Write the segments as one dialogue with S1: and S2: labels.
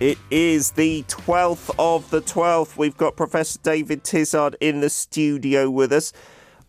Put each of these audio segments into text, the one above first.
S1: It is the 12th of the 12th. We've got Professor David Tizard in the studio with us.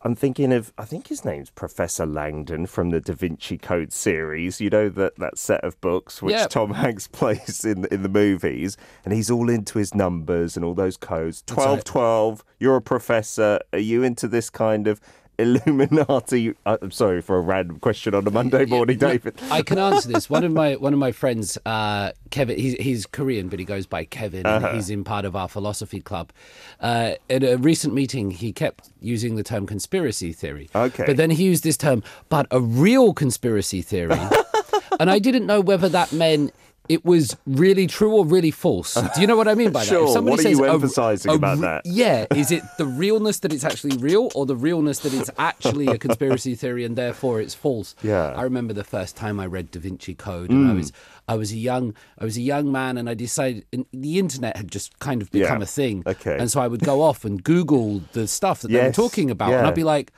S1: I'm thinking of, I think his name's Professor Langdon from the Da Vinci Code series. You know that that set of books which
S2: Yep.
S1: Tom Hanks plays in in the movies, and he's all into his numbers and all those codes. Twelve, twelve. You're a professor. Are you into this kind of Illuminati? uh, I'm sorry for a random question on a Monday morning, David.
S2: I can answer this. One of my one of my friends, uh, Kevin, he's, he's Korean, but he goes by Kevin.
S1: Uh-huh.
S2: He's in part of our philosophy club. Uh, at a recent meeting, he kept using the term conspiracy theory.
S1: Okay.
S2: But then he used this term, but a real conspiracy theory. and I didn't know whether that meant. It was really true or really false. Do you know what I mean by that?
S1: Sure. What are you emphasising about that?
S2: Yeah. Is it the realness that it's actually real or the realness that it's actually a conspiracy theory and therefore it's false?
S1: Yeah.
S2: I remember the first time I read Da Vinci Code, and I was mm. I was a young I was a young man, and I decided and the internet had just kind of become
S1: Yeah.
S2: a thing.
S1: Okay.
S2: And so I would go off and Google the stuff that they were talking about, and I'd be like.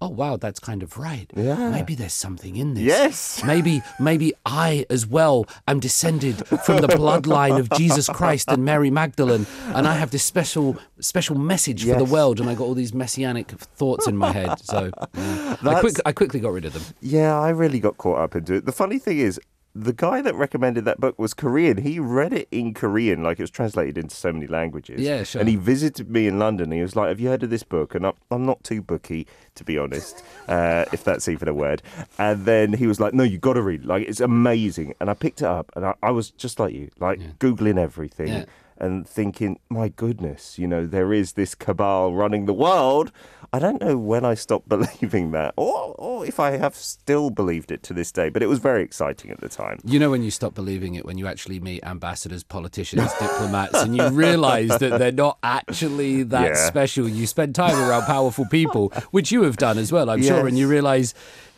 S2: Oh wow, that's kind of right.
S1: Yeah.
S2: Maybe there's something in this.
S1: Yes.
S2: Maybe maybe I as well am descended from the bloodline of Jesus Christ and Mary Magdalene, and I have this special special message for the world, and I got all these messianic thoughts in my head. So yeah. I, quick, I quickly got rid of them.
S1: Yeah, I really got caught up into it. The funny thing is, the guy that recommended that book was Korean. He read it in Korean, like it was translated into so many languages.
S2: Yeah, sure.
S1: And he visited me in London. And he was like, "Have you heard of this book?" And I'm, I'm not too booky, to be honest, uh, if that's even a word. And then he was like, "No, you got to read. it. Like it's amazing." And I picked it up, and I, I was just like you, like googling everything.
S2: Yeah.
S1: And thinking, my goodness, you know, there is this cabal running the world. I don't know when I stopped believing that, or, or if I have still believed it to this day, but it was very exciting at the time.
S2: You know when you stop believing it when you actually meet ambassadors, politicians, diplomats, and you realise that they're not actually that
S1: Yeah.
S2: special. You spend time around powerful people, which you have done as well, I'm sure, and you
S1: Yes.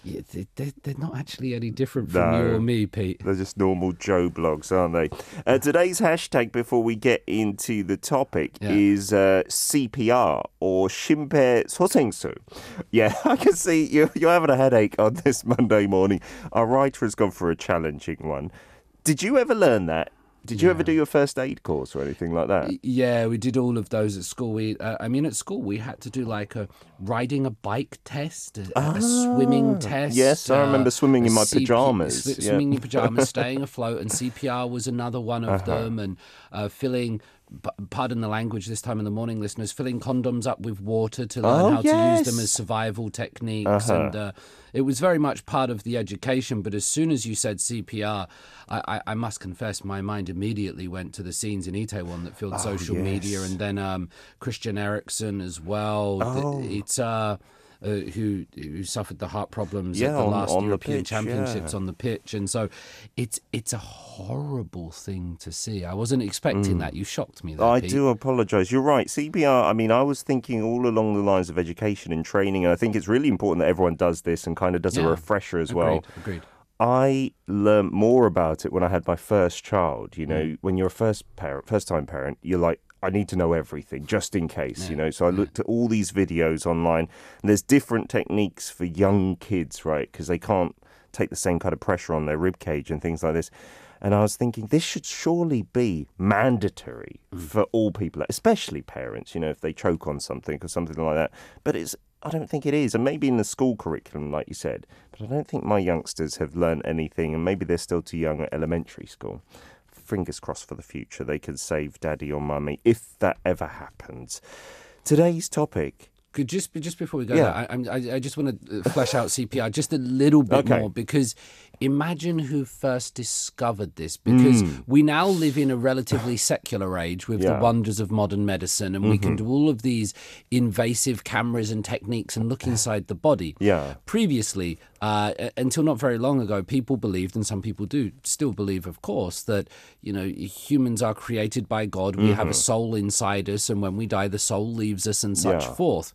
S2: Realise yeah, they- they're, they're not actually any different from you or me, Pete.
S1: They're just normal Joe blogs, aren't they? Uh, today's hashtag, before we get into the topic,
S2: Yeah.
S1: is uh, CPR or Shimpe Sosengsu. Yeah, I can see you, you're having a headache on this Monday morning. Our writer has gone for a challenging one. Did you ever learn that? Did you ever do your first aid course or anything like that?
S2: Yeah, we did all of those at school. We, uh, I mean, at school we had to do like a riding a bike test, a, a swimming test.
S1: Ah. Yes, I remember swimming in my
S2: CP
S1: pyjamas,
S2: swi-
S1: yeah.
S2: Swimming in pajamas, staying afloat, and CPR was another one of
S1: Uh-huh.
S2: them. And uh, filling, pardon the language this time in the morning, listeners, filling condoms up with water to learn
S1: Oh,
S2: how to use them.
S1: Uh-huh.
S2: as survival techniques. And uh, it was very much part of the education. But as soon as you said CPR, I, I, I must confess, my mind immediately went to the scenes in Itaewon that filled social media,
S1: Oh,
S2: and then um, Christian Eriksen as well.
S1: Oh.
S2: It's uh, uh, who who suffered the heart problems
S1: Yeah,
S2: at the
S1: on-
S2: last
S1: on the
S2: European
S1: pitch,
S2: Championships
S1: yeah.
S2: on the pitch, and so it's it's a horrible thing to see. I wasn't expecting that. You shocked me. There,
S1: Mm. I
S2: Pete.
S1: do apologise. You're right. CPR, I mean, I was thinking all along the lines of education and training, and I think it's really important that everyone does this and kind of does a refresher as well.
S2: Agreed. Agreed.
S1: I learned more about it when I had my first child. You know,
S2: Mm.
S1: when you're a first parent, first time parent, you're like, I need to know everything just in case, you know. So I looked at all these videos online, and there's different techniques for young kids, right? Because they can't take the same kind of pressure on their rib cage and things like this. And I was thinking, this should surely be mandatory mm. for all people, especially parents, you know, if they choke on something or something like that. But it's, I don't think it is. And maybe in the school curriculum, like you said, but I don't think my youngsters have learned anything. And maybe they're still too young at elementary school. Fingers crossed for the future. They can save daddy or mummy if that ever happens. Today's topic.
S2: Could just be- just before we go
S1: Yeah.
S2: there, I, I, I just want to uh, flesh out CPR just a little bit
S1: Okay.
S2: more because imagine who first discovered this. Because we now live in a relatively secular age with
S1: Yeah. Mm-hmm.
S2: the wonders of modern medicine, and we can do all of these invasive cameras and techniques and look inside the body.
S1: Yeah.
S2: Previously, uh, until not very long ago, people believed, and some people do still believe, of course, that you know humans are created by God. We mm-hmm. have a mm-hmm. soul inside us, and when we die, the soul leaves us, and such yeah. forth.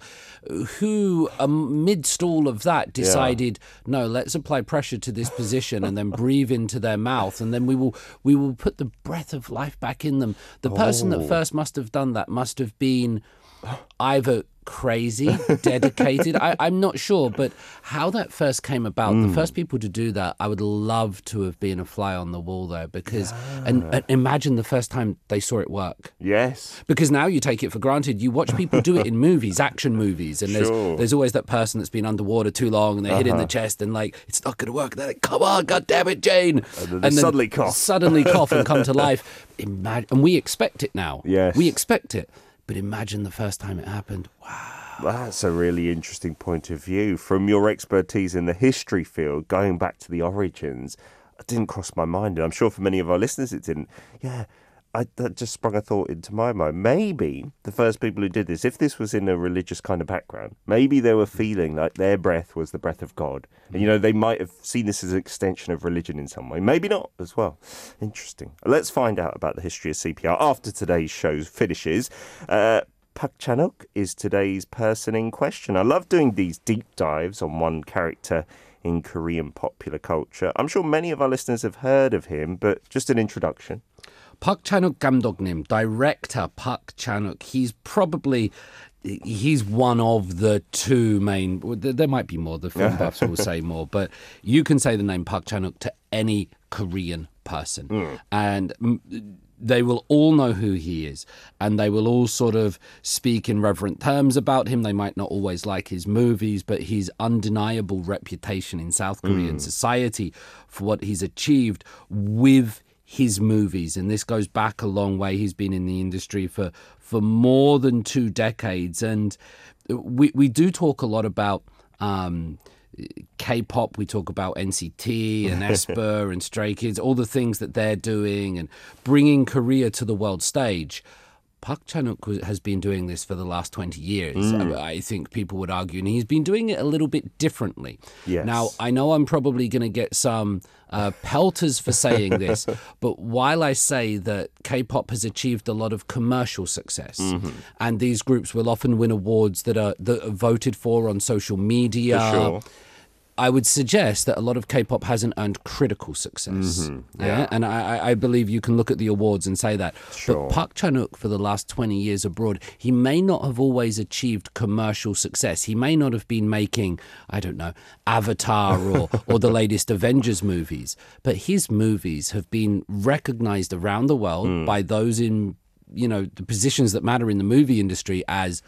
S2: Who, amidst all of that, decided, yeah. no, let's apply pressure to this position, and then breathe into their mouth, and then we will we will put the breath of life back in them. The person oh. that first must have done that must have been either crazy, dedicated. I, am not sure, but how that first came about, mm. the hmm. first people to do that, I would love to have been a fly on the wall there because, yeah. and, and, imagine the first time they saw it work.
S1: Yes.
S2: Because now you take it for granted. You watch people do it in movies, action movies, and there's sure. there's always that person that's been underwater too long and they're uh-huh. hit in the uh-huh. chest and like it's not going to work. And They're like, come on, god damn it, Jane, and
S1: then, and then suddenly cough,
S2: suddenly cough and come to life. Imagine, and we expect it now.
S1: Yes,
S2: we expect it. But imagine the first time it happened. Wow.
S1: That's a really interesting point of view. From your expertise in the history field, going back to the origins, it didn't cross my mind. And I'm sure for many of our listeners it didn't. Yeah, I, that just sprung a thought into my mind. Maybe the first people who did this, if this was in a religious kind of background, maybe they were feeling like their breath was the breath of God. And, you know, they might have seen this as an extension of religion in some way. Maybe not as well. Interesting. Let's find out about the history of CPR after today's show finishes. Uh, Park Chan-wook is today's person in question. I love doing these deep dives on one character in Korean popular culture. I'm sure many of our listeners have heard of him, but just an introduction.
S2: Park Chan-wook Gamdognim, director Park Chan-wook, he's probably he's one of the two main. There might be more. The film buffs will say more, but you can say the name Park Chan-wook to any Korean person, mm. and they will all know who he is and they will all sort of speak in reverent terms about him. They might not always like his movies, but his undeniable reputation in South Korean mm. society for what he's achieved with his movies, and this goes back a long way. He's been in the industry for for more than two decades, and we we do talk a lot about. Um, K-pop, we talk about NCT and aespa and Stray Kids, all the things that they're doing and bringing Korea to the world stage. Park Chan-wook has been doing this for the last 20 years. Mm. I think people would argue, and he's been doing it a little bit differently.
S1: Yes.
S2: Now, I know I'm probably going to get some uh, pelters for saying this, but while I say that K-pop has achieved a lot of commercial success, mm-hmm. and these groups will often win awards that are that are voted for on social media.
S1: For sure
S2: I would suggest that a lot of K-pop hasn't earned critical success.
S1: Mm-hmm. Yeah. yeah.
S2: and I, I, believe you can look at the awards and say that.
S1: Sure.
S2: But Park Chan-wook, for the last twenty years abroad, he may not have always achieved commercial success. He may not have been making, I don't know, Avatar or or the latest Avengers movies, but his movies have been recognized around the world mm. by those in you know the positions that matter in the movie industry as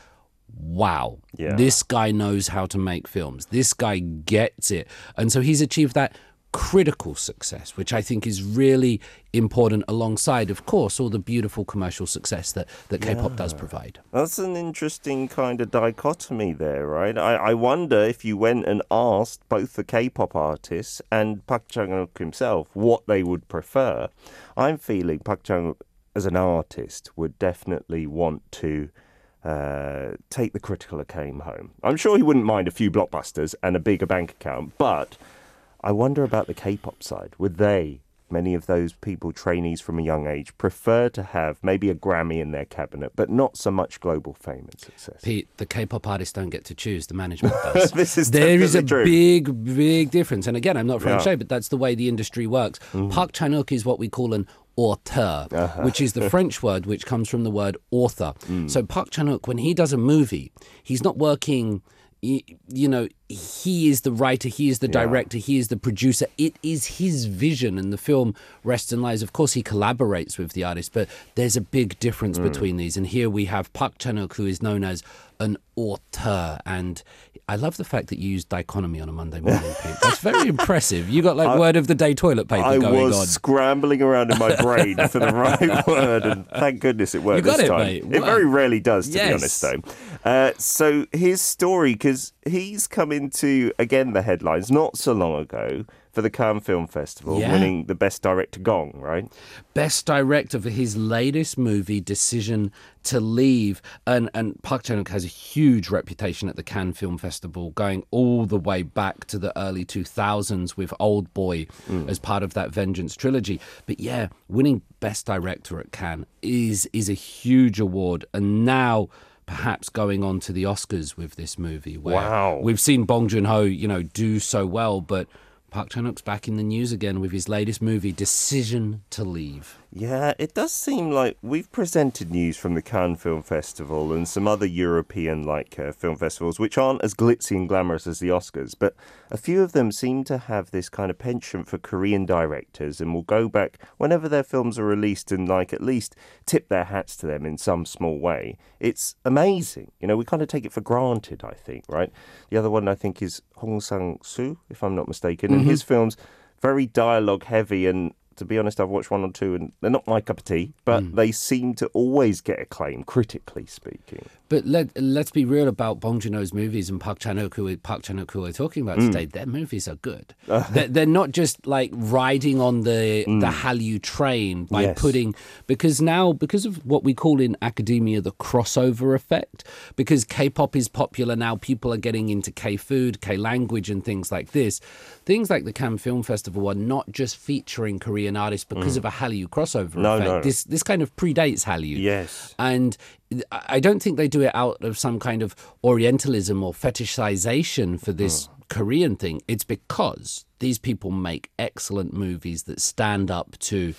S2: wow,
S1: yeah.
S2: this guy knows how to make films. This guy gets it. And so he's achieved that critical success, which I think is really important alongside, of course, all the beautiful commercial success that, that K pop yeah. does provide.
S1: That's an interesting kind of dichotomy there, right? I, I wonder if you went and asked both the K pop artists and Park Chan himself what they would prefer. I'm feeling Park Chan as an artist would definitely want to uh, take the critical acclaim home. I'm sure he wouldn't mind a few blockbusters and a bigger bank account, but I wonder about the K-pop side. Would they, many of those people, trainees from a young age, prefer to have maybe a Grammy in their cabinet, but not so much global fame and success?
S2: Pete, the K-pop artists don't get to choose; the management does.
S1: this is
S2: there is a
S1: true.
S2: big, big difference. And again, I'm not from yeah. but that's the way the industry works. Mm. Park Chan-wook is what we call an auteur, uh-huh. which is the French word which comes from the word author. Mm. So Park Chan Wook, when he does a movie, he's not working. You know, he is the writer, he is the director, yeah. he is the producer. It is his vision, and the film rests and lies. Of course, he collaborates with the artist, but there's a big difference mm. between these. And here we have Park Chan Wook, who is known as an auteur, and I love the fact that you used dichotomy on a Monday morning, Pete. That's very impressive. You got like I, word of the day toilet paper
S1: I
S2: going
S1: was
S2: on.
S1: scrambling around in my brain for the right word, and thank goodness it worked
S2: you got
S1: this
S2: it,
S1: time.
S2: Mate.
S1: It very rarely does, to
S2: yes.
S1: be honest, though. Uh, so his story, because he's come into again the headlines not so long ago for the Cannes Film Festival,
S2: Yeah.
S1: winning the Best Director Gong, right?
S2: Best director for his latest movie, Decision to Leave. And, and Park Chan wook has a huge reputation at the Cannes Film Festival, going all the way back to the early 2000s with Old Boy hmm. as part of that Vengeance trilogy. But yeah, winning Best Director at Cannes is, is a huge award. And now, perhaps going on to the Oscars with this movie. Where
S1: Wow.
S2: We've seen Bong Joon Ho, you know, do so well, but Park Chan wook's back in the news again with his latest movie, Decision to Leave.
S1: Yeah, it does seem like we've presented news from the Cannes Film Festival and some other European like uh, film festivals, which aren't as glitzy and glamorous as the Oscars, but a few of them seem to have this kind of penchant for Korean directors and will go back whenever their films are released and like at least tip their hats to them in some small way. It's amazing. You know, we kind of take it for granted, I think, right? The other one I think is Hong Sang-soo, if I'm not mistaken, and his films very dialogue heavy and to be honest, I've watched one or two, and they're not my cup of tea, but they seem to always get acclaim, critically speaking.
S2: But let let's be real about Bong Joon Ho's movies and Park Chan Wook, who Park Chan Wook, who we're talking about
S1: Mm.
S2: today. Their movies are good. they're, they're not just like riding on the the Hallyu train by
S1: Mm. Yes.
S2: putting because now because of what we call in academia the crossover effect. Because K-pop is popular now, people are getting into K-food, K-language, and things like this. Things like the Cannes Film Festival are not just featuring Korean artists because of a Hallyu crossover
S1: Mm. No,
S2: effect.
S1: no.
S2: This this kind of predates Hallyu.
S1: Yes.
S2: And I don't think they do it out of some kind of Orientalism or fetishization for this Korean thing. It's because these people make excellent movies that stand up to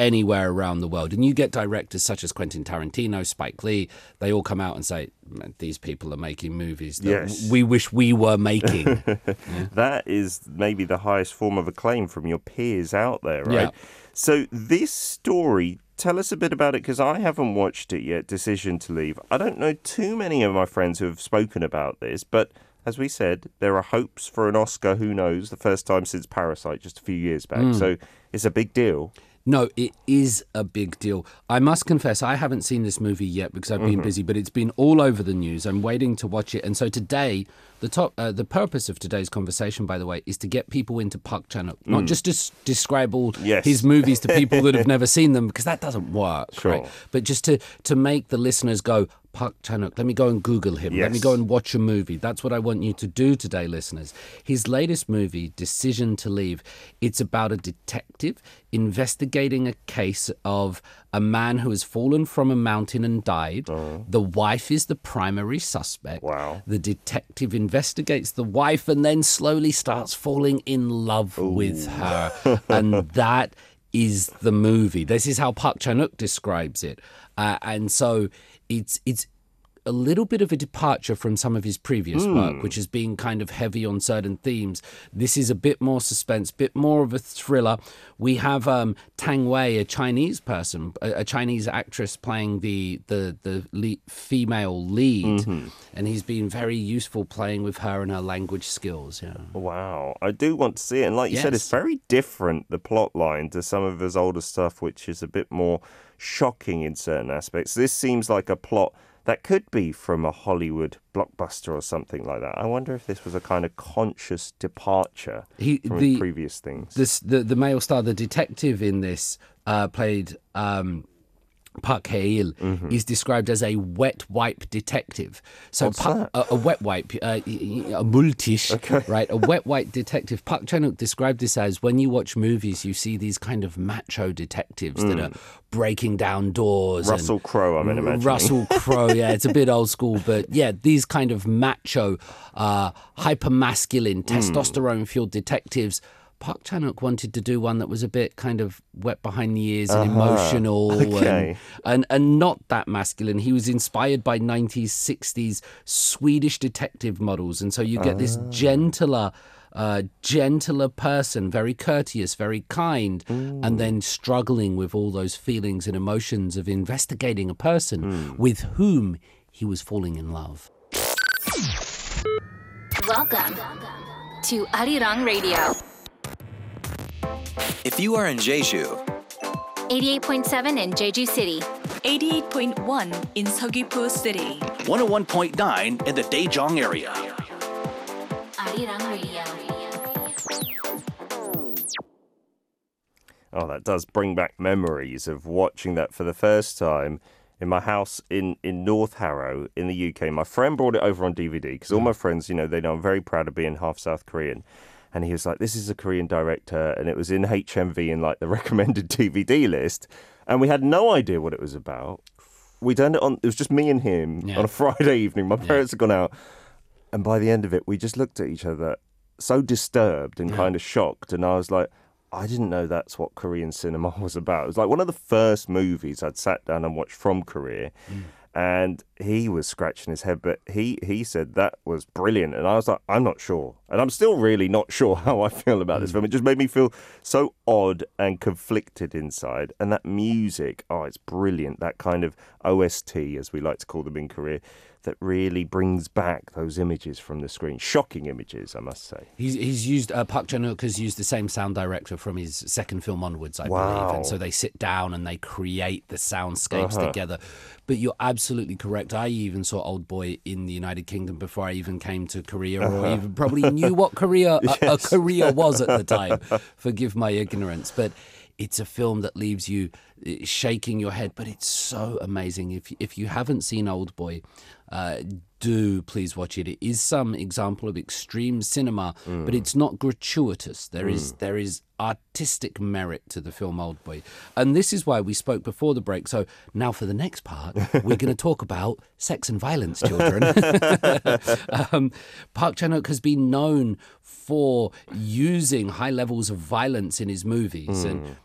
S2: anywhere around the world. And you get directors such as Quentin Tarantino, Spike Lee, they all come out and say, these people are making movies that
S1: Yes.
S2: we wish we were making.
S1: That is maybe the highest form of acclaim from your peers out there, right?
S2: Yeah.
S1: So, this story, tell us a bit about it because I haven't watched it yet, Decision to Leave. I don't know too many of my friends who have spoken about this, but as we said, there are hopes for an Oscar, who knows, the first time since Parasite just a few years back. Hmm. So, it's a big deal.
S2: No, it is a big deal. I must confess, I haven't seen this movie yet because I've been
S1: Mm-hmm.
S2: busy, but it's been all over the news. I'm waiting to watch it, and so today, the top, uh, the purpose of today's conversation, by the way, is to get people into Park Chan-wook, not just to s- describe all
S1: Mm. Yes.
S2: his movies to people that have never seen them, because that doesn't work,
S1: Sure.
S2: right? But just to to make the listeners go. Park Chan-wook, let me go and Google him. Let me go and watch a movie. That's what I want you to do today, listeners. His latest movie, Decision to Leave, it's about a detective investigating a case of a man who has fallen from a mountain and died. The wife is the primary suspect.
S1: Wow.
S2: The detective investigates the wife and then slowly starts falling in love with her. and that is the movie. This is how Park Chan-wook describes it. Uh, and so it's it's a little bit of a departure from some of his previous work, which has been kind of heavy on certain themes. This is a bit more suspense, bit more of a thriller. We have um, Tang Wei, a Chinese person, a, a Chinese actress playing the the the lead, female lead, and he's been very useful playing with her and her language skills. Yeah.
S1: Wow, I do want to see it. And like you said, it's very different, the plot line, to some of his older stuff, which is a bit more shocking in certain aspects. This seems like a plot that could be from a Hollywood blockbuster or something like that. I wonder if this was a kind of conscious departure
S2: He-
S1: from
S2: the-
S1: previous things.
S2: this the the male star, the detective in this, uh, played um, Park Hae-il,
S1: Mm-hmm.
S2: is described as a wet wipe detective. So
S1: What's
S2: Pa-? A, a wet wipe, uh, a multish, right? A wet wipe detective. Park Chan-wook described this as when you watch movies, you see these kind of macho detectives that are breaking down doors.
S1: Mm. Russell Crowe, I'm imagining.
S2: Russell Crowe, yeah, it's a bit old school, but yeah, these kind of macho, uh, hyper masculine,
S1: Hmm.
S2: testosterone fueled detectives. Park Chan Wook wanted to do one that was a bit kind of wet behind the ears and emotional
S1: Uh-huh. Okay.
S2: and, and and not that masculine. He was inspired by 90s, 60s Swedish detective models, and so you get this
S1: Ah.
S2: gentler. Uh, gentler person, very courteous, very kind, and then struggling with all those feelings and emotions of investigating a person
S1: Hmm.
S2: with whom he was falling in love.
S3: Welcome to Arirang Radio,
S4: if you are in Jeju,
S3: 88.7 in Jeju City,
S4: 88.1 in Seogwipo City,
S5: 101.9 in the Daejeong area.
S1: Oh, that does bring back memories of watching that for the first time in my house in, in North Harrow in the UK. My friend brought it over on DVD because all my friends, you know, they know I'm very proud of being half South Korean. And he was like, this is a Korean director. And it was in HMV in like the recommended DVD list. And we had no idea what it was about. We turned it on, it was just me and him
S2: Yeah.
S1: on a Friday evening. My parents had gone out. And by the end of it, we just looked at each other so disturbed and kind of shocked. And I was like, I didn't know that's what Korean cinema was about. It was like one of the first movies I'd sat down and watched from Korea. Mm. And he was scratching his head, but he, he said that was brilliant. And I was like, I'm not sure. And I'm still really not sure how I feel about this hmm. film. It just made me feel so odd and conflicted inside. And that music, oh, it's brilliant. That kind of OST, as we like to call them in Korea, that really brings back those images from the screen. Shocking images, I must say.
S2: He's, he's used uh, Park Chan Wook has used the same sound director from his second film onwards, I believe, and so they sit down and they create the soundscapes
S1: Uh-huh.
S2: together. But you're absolutely correct. I even saw Old Boy in the United Kingdom before I even came to Korea, or
S1: Uh-huh.
S2: even probably knew what Korea a, a Korea was at the time. Forgive my ignorance, but. It's a film that leaves you uh, shaking your head, but it's so amazing. If if you haven't seen Old Boy, uh, do please watch it. It is some example of extreme cinema, but it's not gratuitous. There is there is artistic merit to the film Old Boy, and this is why we spoke before the break. So now for the next part, we're going to talk about sex and violence, children. um, Park Chan Wook has been known for using high levels of violence in his movies, and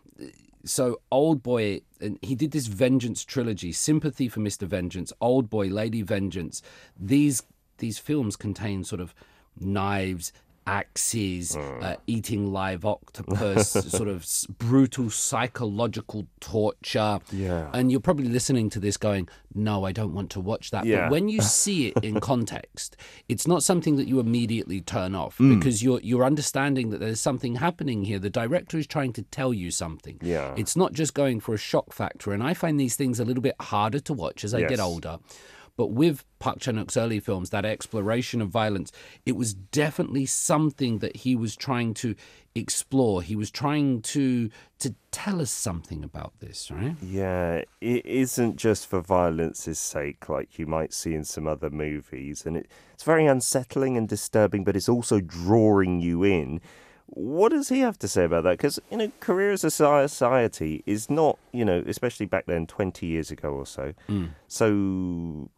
S2: so Old Boy, and he did this Vengeance trilogy: Sympathy for Mister Vengeance, Old Boy, Lady Vengeance. These these films contain sort of knives, axes, uh, eating live octopus, sort of s- brutal psychological torture.
S1: Yeah.
S2: And you're probably listening to this going, no, I don't want to watch that.
S1: Yeah.
S2: But when you see it in context, it's not something that you immediately turn off because you're you're understanding that there's something happening here. The director is trying to tell you something.
S1: Yeah.
S2: It's not just going for a shock factor. And I find these things a little bit harder to watch as I get older. But with Park Chan Wook's early films, that exploration of violence, it was definitely something that he was trying to explore. He was trying to to tell us something about this, right?
S1: Yeah, it isn't just for violence's sake, like you might see in some other movies, and it, it's very unsettling and disturbing, but it's also drawing you in. What does he have to say about that? Because you know, Korea as a society is not, you know, especially back then, twenty years ago or so, mm. so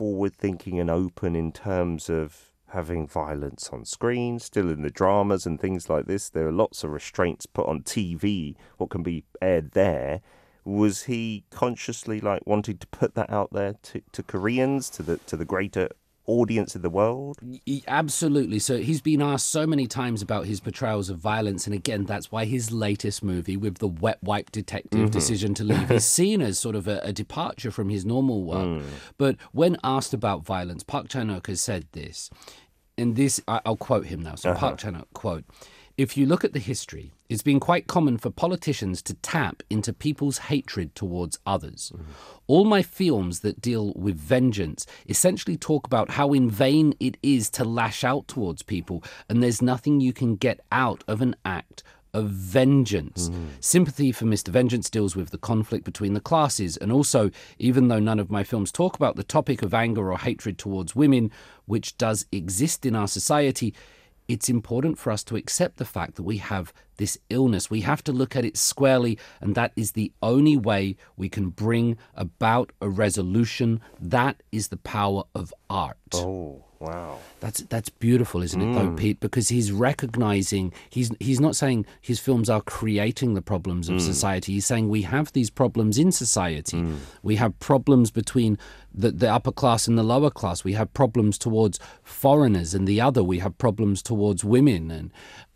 S1: forward-thinking and open in terms of having violence on screen, still in the dramas and things like this. There are lots of restraints put on TV, what can be aired there. Was he consciously like wanting to put that out there to, to Koreans, to the to the greater audience in the world?
S2: Y- Absolutely. So he's been asked so many times about his portrayals of violence, and again, that's why his latest movie with the wet wipe detective mm-hmm. decision to leave is seen as sort of a, a departure from his normal work. Mm. But when asked about violence, Park Chan Wook has said this, and this I, I'll quote him now. So uh-huh. Park Chan Wook quote. If you look at the history, it's been quite common for politicians to tap into people's hatred towards others. Mm-hmm. All my films that deal with vengeance essentially talk about how in vain it is to lash out towards people, and there's nothing you can get out of an act of vengeance. Mm-hmm. Sympathy for Mr. Vengeance deals with the conflict between the classes, and also, even though none of my films talk about the topic of anger or hatred towards women, which does exist in our society, it's important for us to accept the fact that we have this illness. We have to look at it squarely, and that is the only way we can bring about a resolution. That is the power of art.
S1: Oh, wow.
S2: That's that's beautiful, isn't it, though, mm. Pete? Because he's recognizing he's he's not saying his films are creating the problems of mm. society. He's saying we have these problems in society. Mm. We have problems between the, the upper class and the lower class. We have problems towards foreigners and the other. We have problems towards women and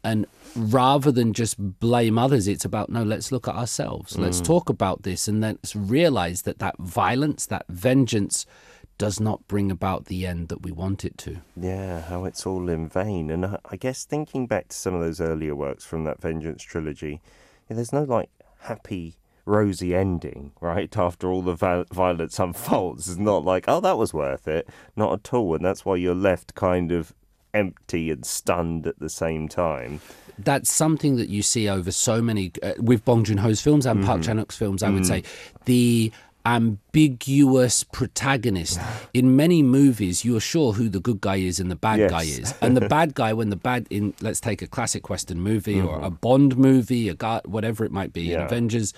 S2: and rather than just blame others, it's about no. Let's look at ourselves. Let's talk about this and let's realize that that violence, that vengeance, does not bring about the end that we want it to.
S1: Yeah, how it's all in vain. And I- I guess thinking back to some of those earlier works from that Vengeance trilogy, yeah, there's no like happy rosy ending, right? After all the vi- violence unfolds, it's not like, oh, that was worth it. Not at all. And that's why you're left kind of empty and stunned at the same time.
S2: that's something that you see over so many uh, with Bong Joon Ho's films and Park Chan Wook's films. I would say the ambiguous protagonist in many movies you're sure who the good guy is and the bad
S1: Yes.
S2: guy is and the bad guy when the bad in let's take a classic western movie or a mm-hmm. bond movie a guy whatever it might be
S1: Yeah.
S2: avengers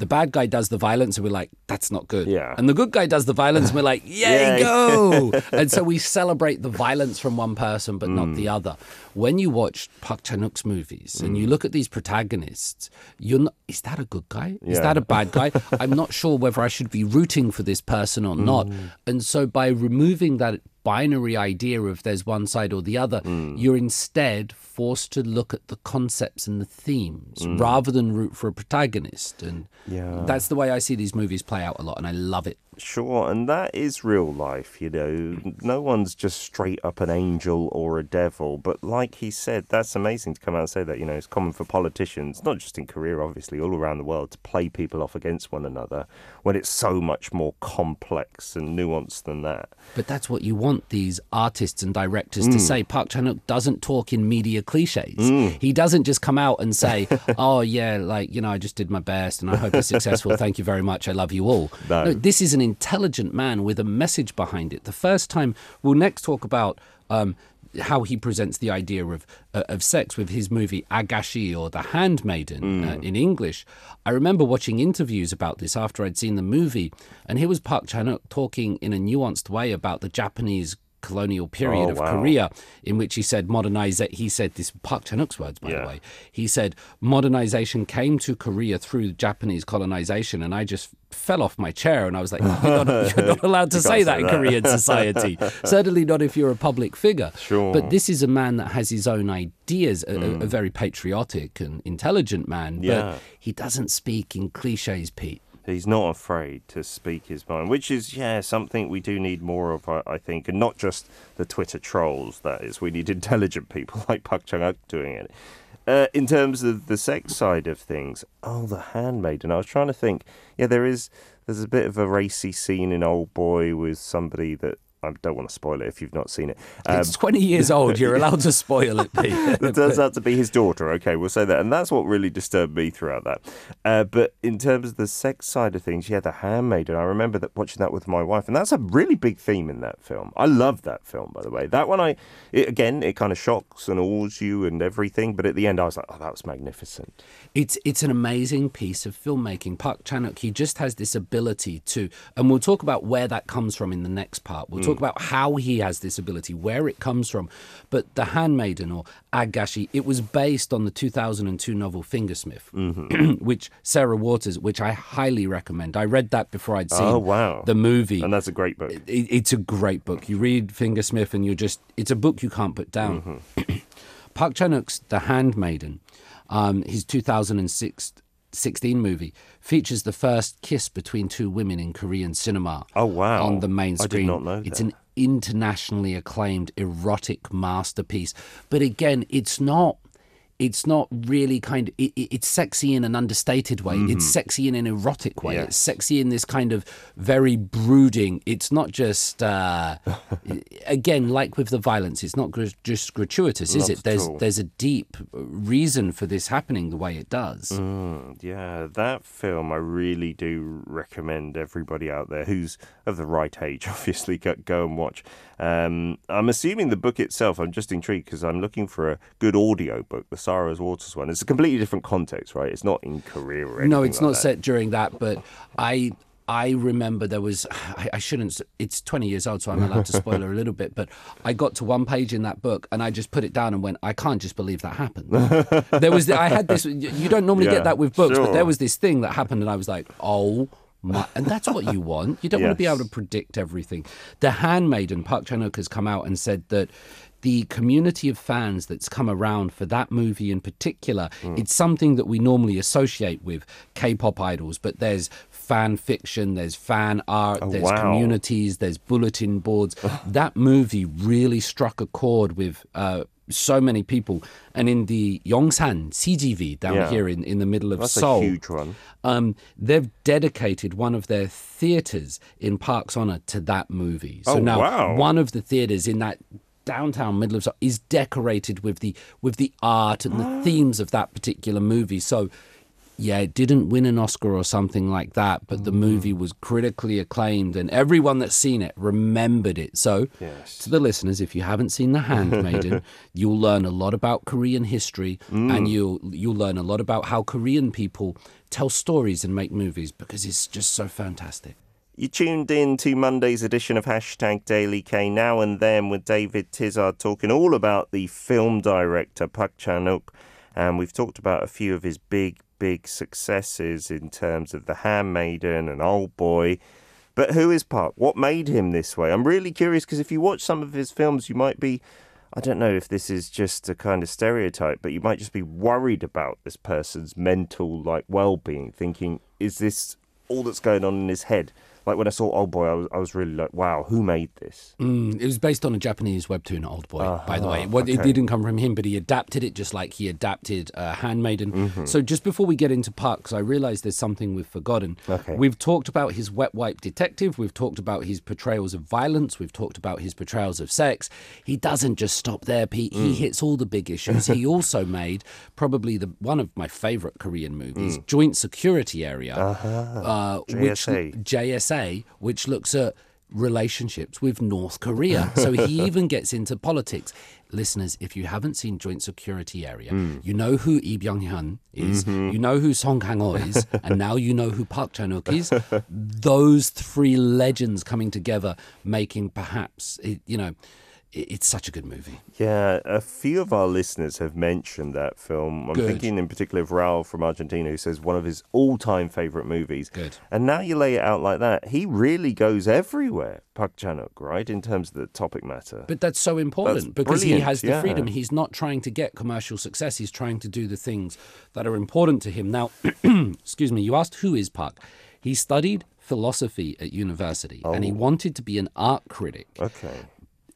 S2: the bad guy does the violence and we're like that's not good
S1: Yeah.
S2: and the good guy does the violence and we're like yay
S1: Yay.
S2: go and so we celebrate the violence from one person but not the mm. other. When you watch Park Chan Wook's movies and you mm. look at these protagonists, you're not, is that a good guy? Is that a bad guy? I'm not sure whether I should be rooting for this person or not. Mm. And so by removing that binary idea of there's one side or the other, hmm. you're instead forced to look at the concepts and the themes hmm. rather than root for a protagonist. And
S1: Yeah.
S2: that's the way I see these movies play out a lot, and I love it.
S1: Sure, and that is real life, you know. No one's just straight up an angel or a devil, but like he said, that's amazing to come out and say that, you know, it's common for politicians, not just in Korea, obviously, all around the world, to play people off against one another when it's so much more complex and nuanced than that.
S2: But that's what you want these artists and directors to hmm. say. Park Chan Wook doesn't talk in media cliches. Hmm. He doesn't just come out and say, "Oh yeah, like you know, I just did my best, and I hope it's successful. Thank you very much. I love you all."
S1: No.
S2: this is an intelligent man with a message behind it. The first time we'll next talk about. Um, how he presents the idea of uh, of sex with his movie Agashi or The Handmaiden uh, in English. I remember watching interviews about this after I'd seen the movie, and here was Park Chan Wook talking in a nuanced way about the Japanese colonial period
S1: Oh,
S2: of
S1: wow.
S2: Korea, in which he said modernize. He said this Park Chan Wook's words, by
S1: Yeah.
S2: the way. He said modernization came to Korea through Japanese colonization, and I just fell off my chair and I was like, you're not, you're not allowed to
S1: You
S2: say that
S1: say
S2: in. Korean society. Certainly not if you're a public figure.
S1: Sure.
S2: But this is a man that has his own ideas, a, a- a very patriotic and intelligent man.
S1: Mm. Yeah.
S2: But he doesn't speak in cliches, Pete.
S1: He's not afraid to speak his mind, which is, yeah, something we do need more of, I, think, and not just the Twitter trolls, that is. We need intelligent people like Park Chan-wook doing it. Uh, in terms of the sex side of things, oh, The Handmaiden. I was trying to think, yeah, there is, there's a bit of a racy scene in Old Boy with somebody that, I don't want to spoil it if you've not seen it. Um,
S2: it's 20 years old. You're allowed to spoil it,
S1: it turns out to be his daughter. Okay, we'll say that. And that's what really disturbed me throughout that. Uh, but in terms of the sex side of things, yeah, The Handmaiden, I remember that watching that with my wife. And that's a really big theme in that film. I love that film, by the way. That one, I, it, again, it kind of shocks and awes you and everything. But at the end, I was like, oh, that was magnificent.
S2: It's it's an amazing piece of filmmaking. Park Chan Wook, he just has this ability to, and we'll talk about where that comes from in the next part. We'll talk about how he has this ability, where it comes from. But The Handmaiden or Agashi, it was based on the 2002 novel Fingersmith, which Sarah Waters, which I highly recommend. I read that before I'd seen
S1: Oh, wow.
S2: the movie.
S1: And that's a great book.
S2: It, it's a great book. You read Fingersmith and you're just, it's a book you can't put down. Park Chan Wook's The Handmaiden, um, his 2006 16 movie, features the first kiss between two women in Korean cinema.
S1: Oh, wow.
S2: On the main screen,
S1: I did not know
S2: It's
S1: that.
S2: an internationally acclaimed erotic masterpiece. But again, it's not. It's not really kind of. It, it- it's sexy in an understated way. It's sexy in an erotic way.
S1: Mm-hmm. Yes.
S2: It's sexy in this kind of very brooding. It's not just. Uh, again, like with the violence, it's not gr- just gratuitous, is
S1: Not
S2: it? There's
S1: all.
S2: there's a deep reason for this happening the way it does.
S1: Mm, yeah, that film I really do recommend everybody out there who's of the right age, obviously, go, go and watch. Um, I'm assuming the book itself, I'm just intrigued because I'm looking for a good audio book, the Sarah's Waters one. It's a completely different context, right? It's not in Korea or anything
S2: No, it's
S1: like
S2: not
S1: that.
S2: set during that, but I I remember there was I, I shouldn't it's 20 years old so I'm allowed to spoil her a little bit, but I got to one page in that book and I just put it down and went I can't just believe that happened. there was I had this you don't normally
S1: Yeah,
S2: get that with books, but there was this thing that happened and I was like, "Oh my, and that's what you want. You don't want to be able to predict everything. The Handmaiden, Park Chan Wook has come out and said that the community of fans that's come around for that movie in particular,
S1: Hmm.
S2: it's something that we normally associate with K-pop idols, but there's fan fiction, there's fan art, there's
S1: Oh, wow.
S2: communities, there's bulletin boards. that movie really struck a chord with uh, so many people. And in the Yongsan CGV down
S1: Yeah.
S2: here in, in the middle of
S1: That's
S2: Seoul,
S1: a huge one.
S2: um, they've dedicated one of their theaters in Park's honor to that movie. So
S1: Oh,
S2: now
S1: wow.
S2: one of the theaters in that downtown middle of Seoul is decorated with the with the art and the themes of that particular movie. So yeah, it didn't win an Oscar or something like that, but the mm. movie was critically acclaimed and everyone that's seen it remembered it. So,
S1: Yes.
S2: to the listeners, if you haven't seen The Handmaiden, you'll learn a lot about Korean history mm. and you'll you'll learn a lot about how Korean people tell stories and make movies because it's just so fantastic.
S1: You tuned in to Monday's edition of Hashtag Daily K now and then with David Tizard talking all about the film director Park Chan-wook. And we've talked about a few of his big, big successes in terms of The Handmaiden and Old Boy. But who is Park? What made him this way? I'm really curious because if you watch some of his films, you might be, I don't know if this is just a kind of stereotype, but you might just be worried about this person's mental like well-being, thinking, is this all that's going on in his head? Like when I saw Old Boy, I was, I was really like, wow, who made this?
S2: Mm, it was based on a Japanese webtoon, Old Boy, by the way. Well, It didn't come from him, but he adapted it just like he adapted uh, Handmaiden.
S1: Mm-hmm.
S2: So just before we get into Park, because I realised there's something we've forgotten.
S1: Okay.
S2: We've talked about his wet wipe detective. We've talked about his portrayals of violence. We've talked about his portrayals of sex. He doesn't just stop there, Pete.
S1: Mm.
S2: He hits all the big issues. he also made probably the one of my favourite Korean movies,
S1: Mm.
S2: Joint Security Area, uh, which
S1: JSA.
S2: JSA, which looks at relationships with North Korea. So he even gets into politics. Listeners, if you haven't seen Joint Security Area, hmm. you know who Lee Byung-hun is, mm-hmm. you know who Song Kang-ho is, and now you know who Park Chan-wook is. Those three legends coming together, making perhaps, you know, it's such a good movie.
S1: Yeah, a few of our listeners have mentioned that film. I'm
S2: Good.
S1: thinking in particular of Raul from Argentina, who says one of his all-time favorite movies.
S2: Good.
S1: And now you lay it out like that, he really goes everywhere, Park Chan-wook, right, in terms of the topic matter.
S2: But that's so important
S1: That's
S2: because he has the
S1: yeah.
S2: freedom. He's not trying to get commercial success. He's trying to do the things that are important to him. Now, excuse me, you asked who is Park. He studied philosophy at university oh. and
S1: Oh.
S2: he wanted to be an art critic.
S1: okay.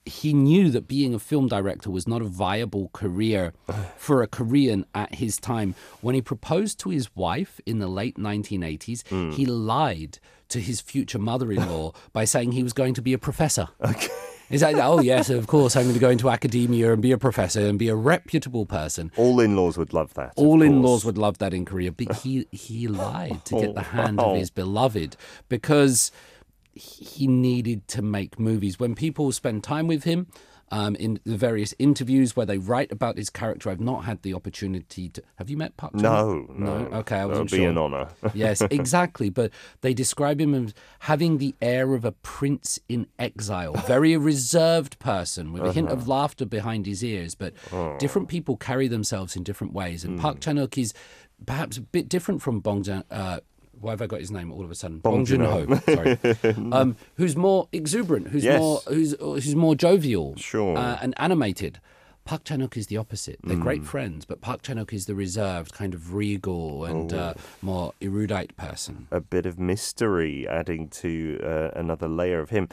S2: He knew that being a film director was not a viable career for a Korean at his time. When he proposed to his wife in the late 1980s,
S1: Hmm.
S2: he lied to his future mother in law by saying he was going to be a professor.
S1: Okay.
S2: Is that, oh, yes, of course, I'm going to go into academia and be a professor and be a reputable person.
S1: All in-laws would love that.
S2: All in laws would love that in Korea, but he, he lied to get the hand
S1: wow.
S2: of his beloved because he needed to make movies. When people spend time with him, um, in the various interviews where they write about his character, I've not had the opportunity to. Have you met Park? Chan-wook?
S1: No, no.
S2: Okay, I
S1: That
S2: wasn't
S1: would be an honour.
S2: yes, exactly. But they describe him as having the air of a prince in exile, very reserved person with a hint
S1: Uh-huh.
S2: of laughter behind his ears. But
S1: Oh.
S2: different people carry themselves in different ways, and
S1: Hmm.
S2: Park Chan Wook is perhaps a bit different from Bong Joon. Uh, why have I got his name all of a sudden?
S1: Bong
S2: Joon-ho. Sorry, um, who's more exuberant, who's
S1: Yes.
S2: more who's who's more jovial,
S1: Sure.
S2: uh, and animated. Park Chan Wook is the opposite. They're great friends, but Park Chan Wook is the reserved, kind of regal and
S1: Oh.
S2: uh, more erudite person.
S1: a bit of mystery adding to uh, another layer of him.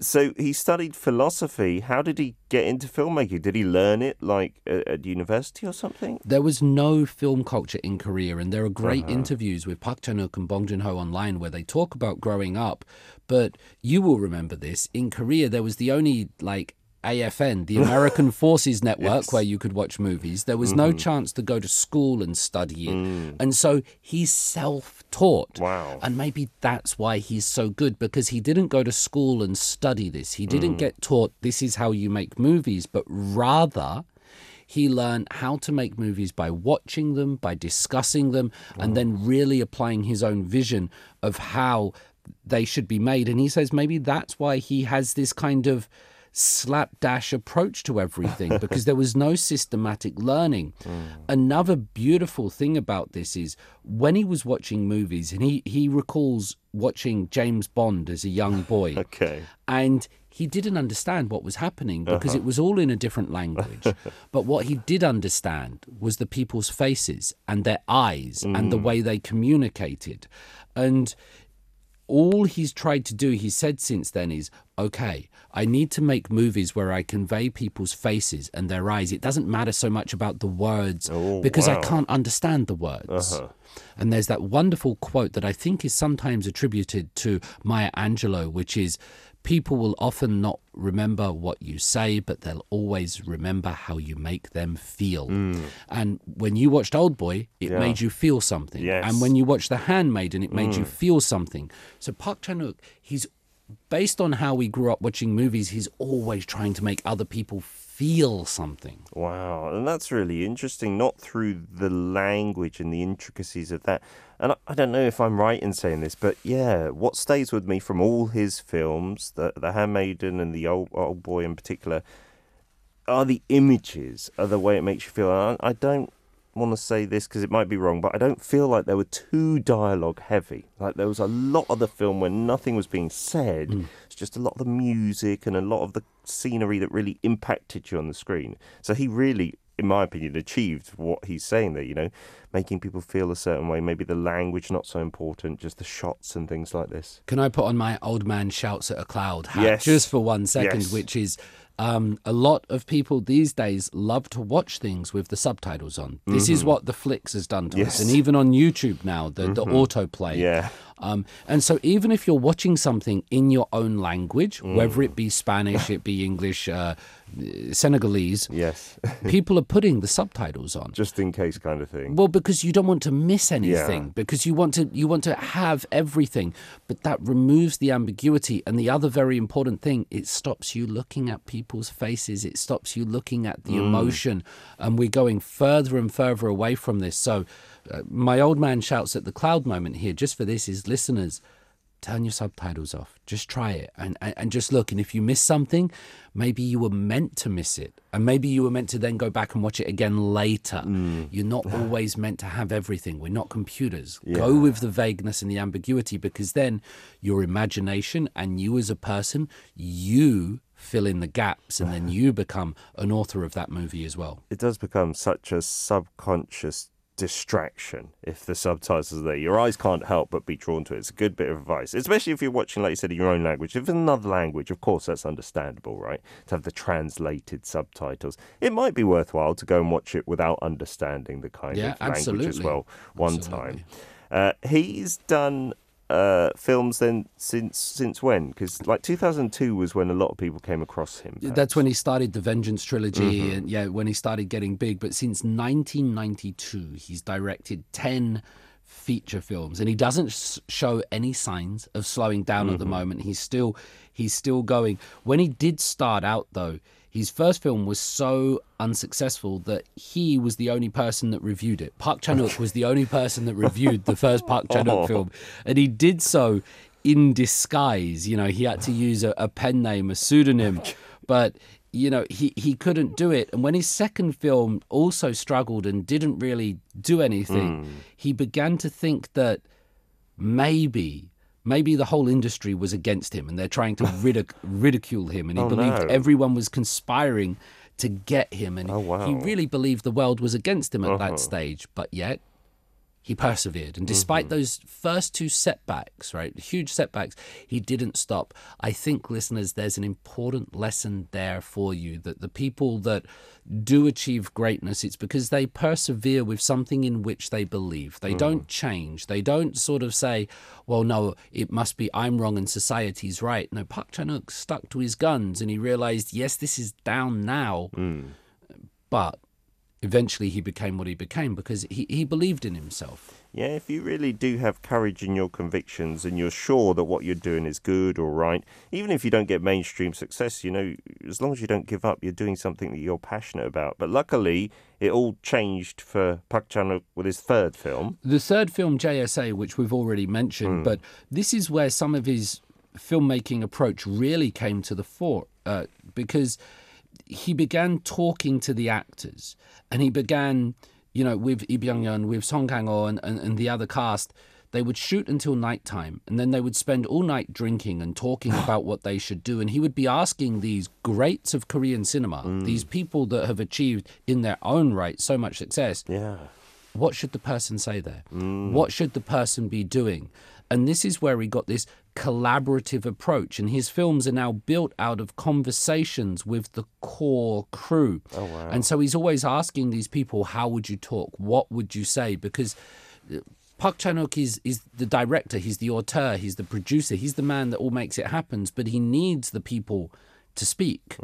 S1: So he studied philosophy. How did he get into filmmaking? Did he learn it like at, at university or something?
S2: There was no film culture in Korea, and there are great
S1: Uh-huh.
S2: interviews with Park Chan Wook and Bong Joon Ho online where they talk about growing up. But you will remember this in Korea, there was the only like AFN, the American Forces Network,
S1: Yes.
S2: where you could watch movies. There was no mm-hmm. chance to go to school and study it, mm. and so he's self-taught.
S1: Wow.
S2: And maybe that's why he's so good because he didn't go to school and study this. He didn't mm. get taught this is how you make movies, but rather he learned how to make movies by watching them, by discussing them, and then really applying his own vision of how they should be made. And he says maybe that's why he has this kind of slapdash approach to everything because there was no systematic learning. Mm. Another beautiful thing about this is when he was watching movies, and he, he recalls watching James Bond as a young boy
S1: Okay.
S2: and he didn't understand what was happening because uh-huh. it was all in a different language. but what he did understand was the people's faces and their eyes and the mm. way they communicated. And all he's tried to do, he said since then, is okay, I need to make movies where I convey people's faces and their eyes. It doesn't matter so much about the words
S1: Oh,
S2: because I can't understand the words. Uh-huh. And there's that wonderful quote that I think is sometimes attributed to Maya Angelou, which is people will often not remember what you say, but they'll always remember how you make them feel. And when you watched Old Boy, it
S1: Hmm. Yeah.
S2: made you feel something.
S1: Yes.
S2: And when you watched The Handmaiden, it made you feel something. So Park Chan Wook, he's based on how we grew up watching movies, he's always trying to make other people feel something.
S1: Wow, and that's really interesting, not through the language and the intricacies of that. And I, I don't know if I'm right in saying this, but yeah, what stays with me from all his films, the, the Handmaiden and the Old, old Boy in particular, are the images, are the way it makes you feel. And I, I don't want to say this because it might be wrong, but I don't feel like they were too dialogue heavy. Like there was a lot of the film where nothing was being said. It's just a lot of the music and a lot of the scenery that really impacted you on the screen. So he really, in my opinion, achieved what he's saying there. You know, making people feel a certain way. Maybe the language not so important, just the shots and things like this.
S2: Can I put on my old man shouts at a cloud hat
S1: Yes.
S2: just for one second,
S1: Yes.
S2: which is um, a lot of people these days love to watch things with the subtitles on. This is what the Flicks has done to us.
S1: Mm-hmm. Yes. Mm-hmm.
S2: And even on YouTube now, the, the autoplay.
S1: Yeah.
S2: Um, and so even if you're watching something in your own language,
S1: Mm.
S2: whether it be Spanish, it be English, uh, Senegalese,
S1: Yes,
S2: people are putting the subtitles on.
S1: just in case kind of thing.
S2: Well, because you don't want to miss anything,
S1: Yeah.
S2: because you want to you want to have everything, but that removes the ambiguity. And the other very important thing, it stops you looking at people's faces. It stops you looking at the
S1: Mm.
S2: emotion, and we're going further and further away from this. So, uh, my old man shouts at the cloud moment here. Just for this, is listeners. Turn your subtitles off. Just try it and, and, and just look. And if you miss something, maybe you were meant to miss it. And maybe you were meant to then go back and watch it again later. Mm. You're not always meant to have everything. We're not computers. Go with the vagueness and the ambiguity because then your imagination and you as a person, you fill in the gaps and then you become an author of that movie as well.
S1: it does become such a subconscious distraction if the subtitles are there. Your eyes can't help but be drawn to it. It's a good bit of advice, especially if you're watching, like you said, in your own language. If it's another language, of course, that's understandable, right? To have the translated subtitles. It might be worthwhile to go and watch it without understanding the kind
S2: Yeah,
S1: of language as well one
S2: Absolutely.
S1: time. Uh, he's done uh, films then since since when? Because like 2002 was when a lot of people came across him.
S2: That's when he started the Vengeance trilogy,
S1: Mm-hmm.
S2: and yeah, when he started getting big. But since 1992, he's directed 10 feature films, and he doesn't show any signs of slowing down at the moment. He's still he's still going. When he did start out, though, his first film was so unsuccessful that he was the only person that reviewed it. Park Chan-wook was the only person that reviewed the first Park Chan Wook oh. film, and he did so in disguise. You know, he had to use a, a pen name, a pseudonym, but you know he he couldn't do it. And when his second film also struggled and didn't really do anything, hmm. he began to think that maybe. Maybe the whole industry was against him and they're trying to ridic- ridicule him. And he
S1: Oh,
S2: believed
S1: no.
S2: everyone was conspiring to get him. And
S1: Oh, wow.
S2: he really believed the world was against him at
S1: Uh-huh.
S2: that stage. But yet, he persevered. And despite
S1: Mm-hmm.
S2: those first two setbacks, right, huge setbacks, he didn't stop. I think, listeners, there's an important lesson there for you that the people that do achieve greatness, it's because they persevere with something in which they believe. They
S1: Mm.
S2: don't change. They don't sort of say, well, no, it must be I'm wrong and society's right. No, Park Chan-wook stuck to his guns and he realized, yes, this is down now,
S1: Mm.
S2: but eventually he became what he became because he, he believed in himself.
S1: Yeah, if you really do have courage in your convictions and you're sure that what you're doing is good or right, even if you don't get mainstream success, you know, as long as you don't give up, you're doing something that you're passionate about. But luckily, it all changed for Park Chan-wook with his third film.
S2: The third film, JSA, which we've already mentioned, but this is where some of his filmmaking approach really came to the fore uh, because he began talking to the actors and he began, you know, with Lee Byung-hun, with Song Kang-ho and, and, and the other cast. They would shoot until nighttime and then they would spend all night drinking and talking about what they should do. And he would be asking these greats of Korean cinema, mm. these people that have achieved in their own right so much success,
S1: Yeah.
S2: what should the person say there? Mm. What should the person be doing? And this is where he got this collaborative approach. And his films are now built out of conversations with the core crew. Oh, wow. And so he's always asking these people, how would you talk? What would you say? Because uh, Park Chan-wook is, is the director, he's the auteur, he's the producer, he's the man that all makes it happen, but he needs the people to speak.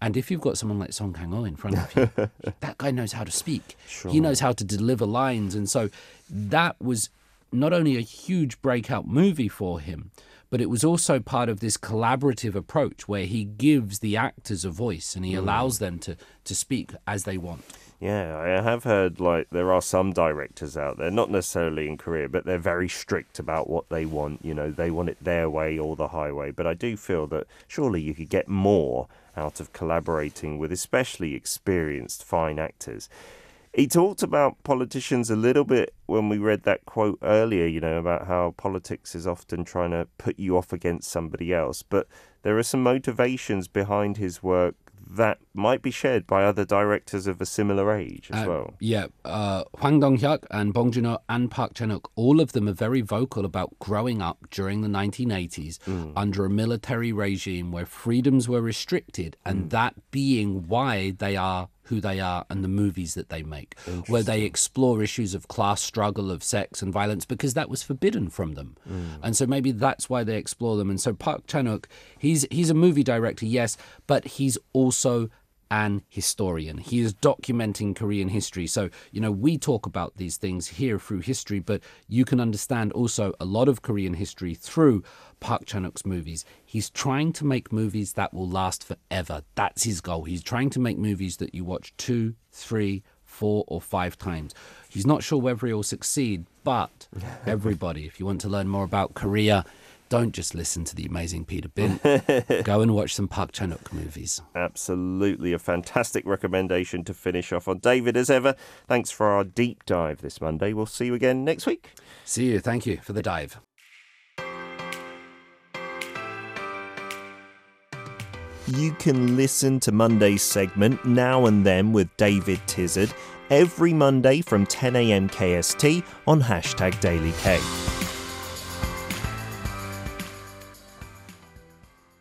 S2: And if you've got someone like Song Kang-ho in front of you, that guy knows how to speak. Sure. He knows how to deliver lines. And so that was not only a huge breakout movie for him, but it was also part of this collaborative approach where he gives the actors a voice and he hmm. allows them to, to speak as they want.
S1: Yeah, I have heard like there are some directors out there, not necessarily in Korea, but they're very strict about what they want. You know, they want it their way or the highway. But I do feel that surely you could get more out of collaborating with especially experienced fine actors. He talked about politicians a little bit when we read that quote earlier, you know, about how politics is often trying to put you off against somebody else. But there are some motivations behind his work that might be shared by other directors of a similar age as
S2: Uh,
S1: well.
S2: Yeah, uh, Hwang Dong-hyuk and Bong Joon-ho and Park Chan-wook, all of them are very vocal about growing up during the 1980s under a military regime where freedoms were restricted, and that being why they are who they are and the movies that they make, where they explore issues of class struggle, of sex and violence, because that was forbidden from them, mm. and so maybe that's why they explore them. And so Park Chan-wook, he's he's a movie director, yes, but he's also an historian. He is documenting Korean history. So, you know, we talk about these things here through history, but you can understand also a lot of Korean history through Park Chan-wook's movies. He's trying to make movies that will last forever. That's his goal. He's trying to make movies that you watch two, three, four, or five times. He's not sure whether he'll succeed, but everybody, if you want to learn more about Korea, don't just listen to the amazing Peter Bint. Go and watch some Park Chan-wook movies.
S1: Absolutely a fantastic recommendation to finish off on. David, as ever, thanks for our deep dive this Monday. We'll see you again next week.
S2: See you. Thank you for the dive.
S1: You can listen to Monday's segment Now and Then with David Tizard every Monday from 10am KST on hashtag Daily K.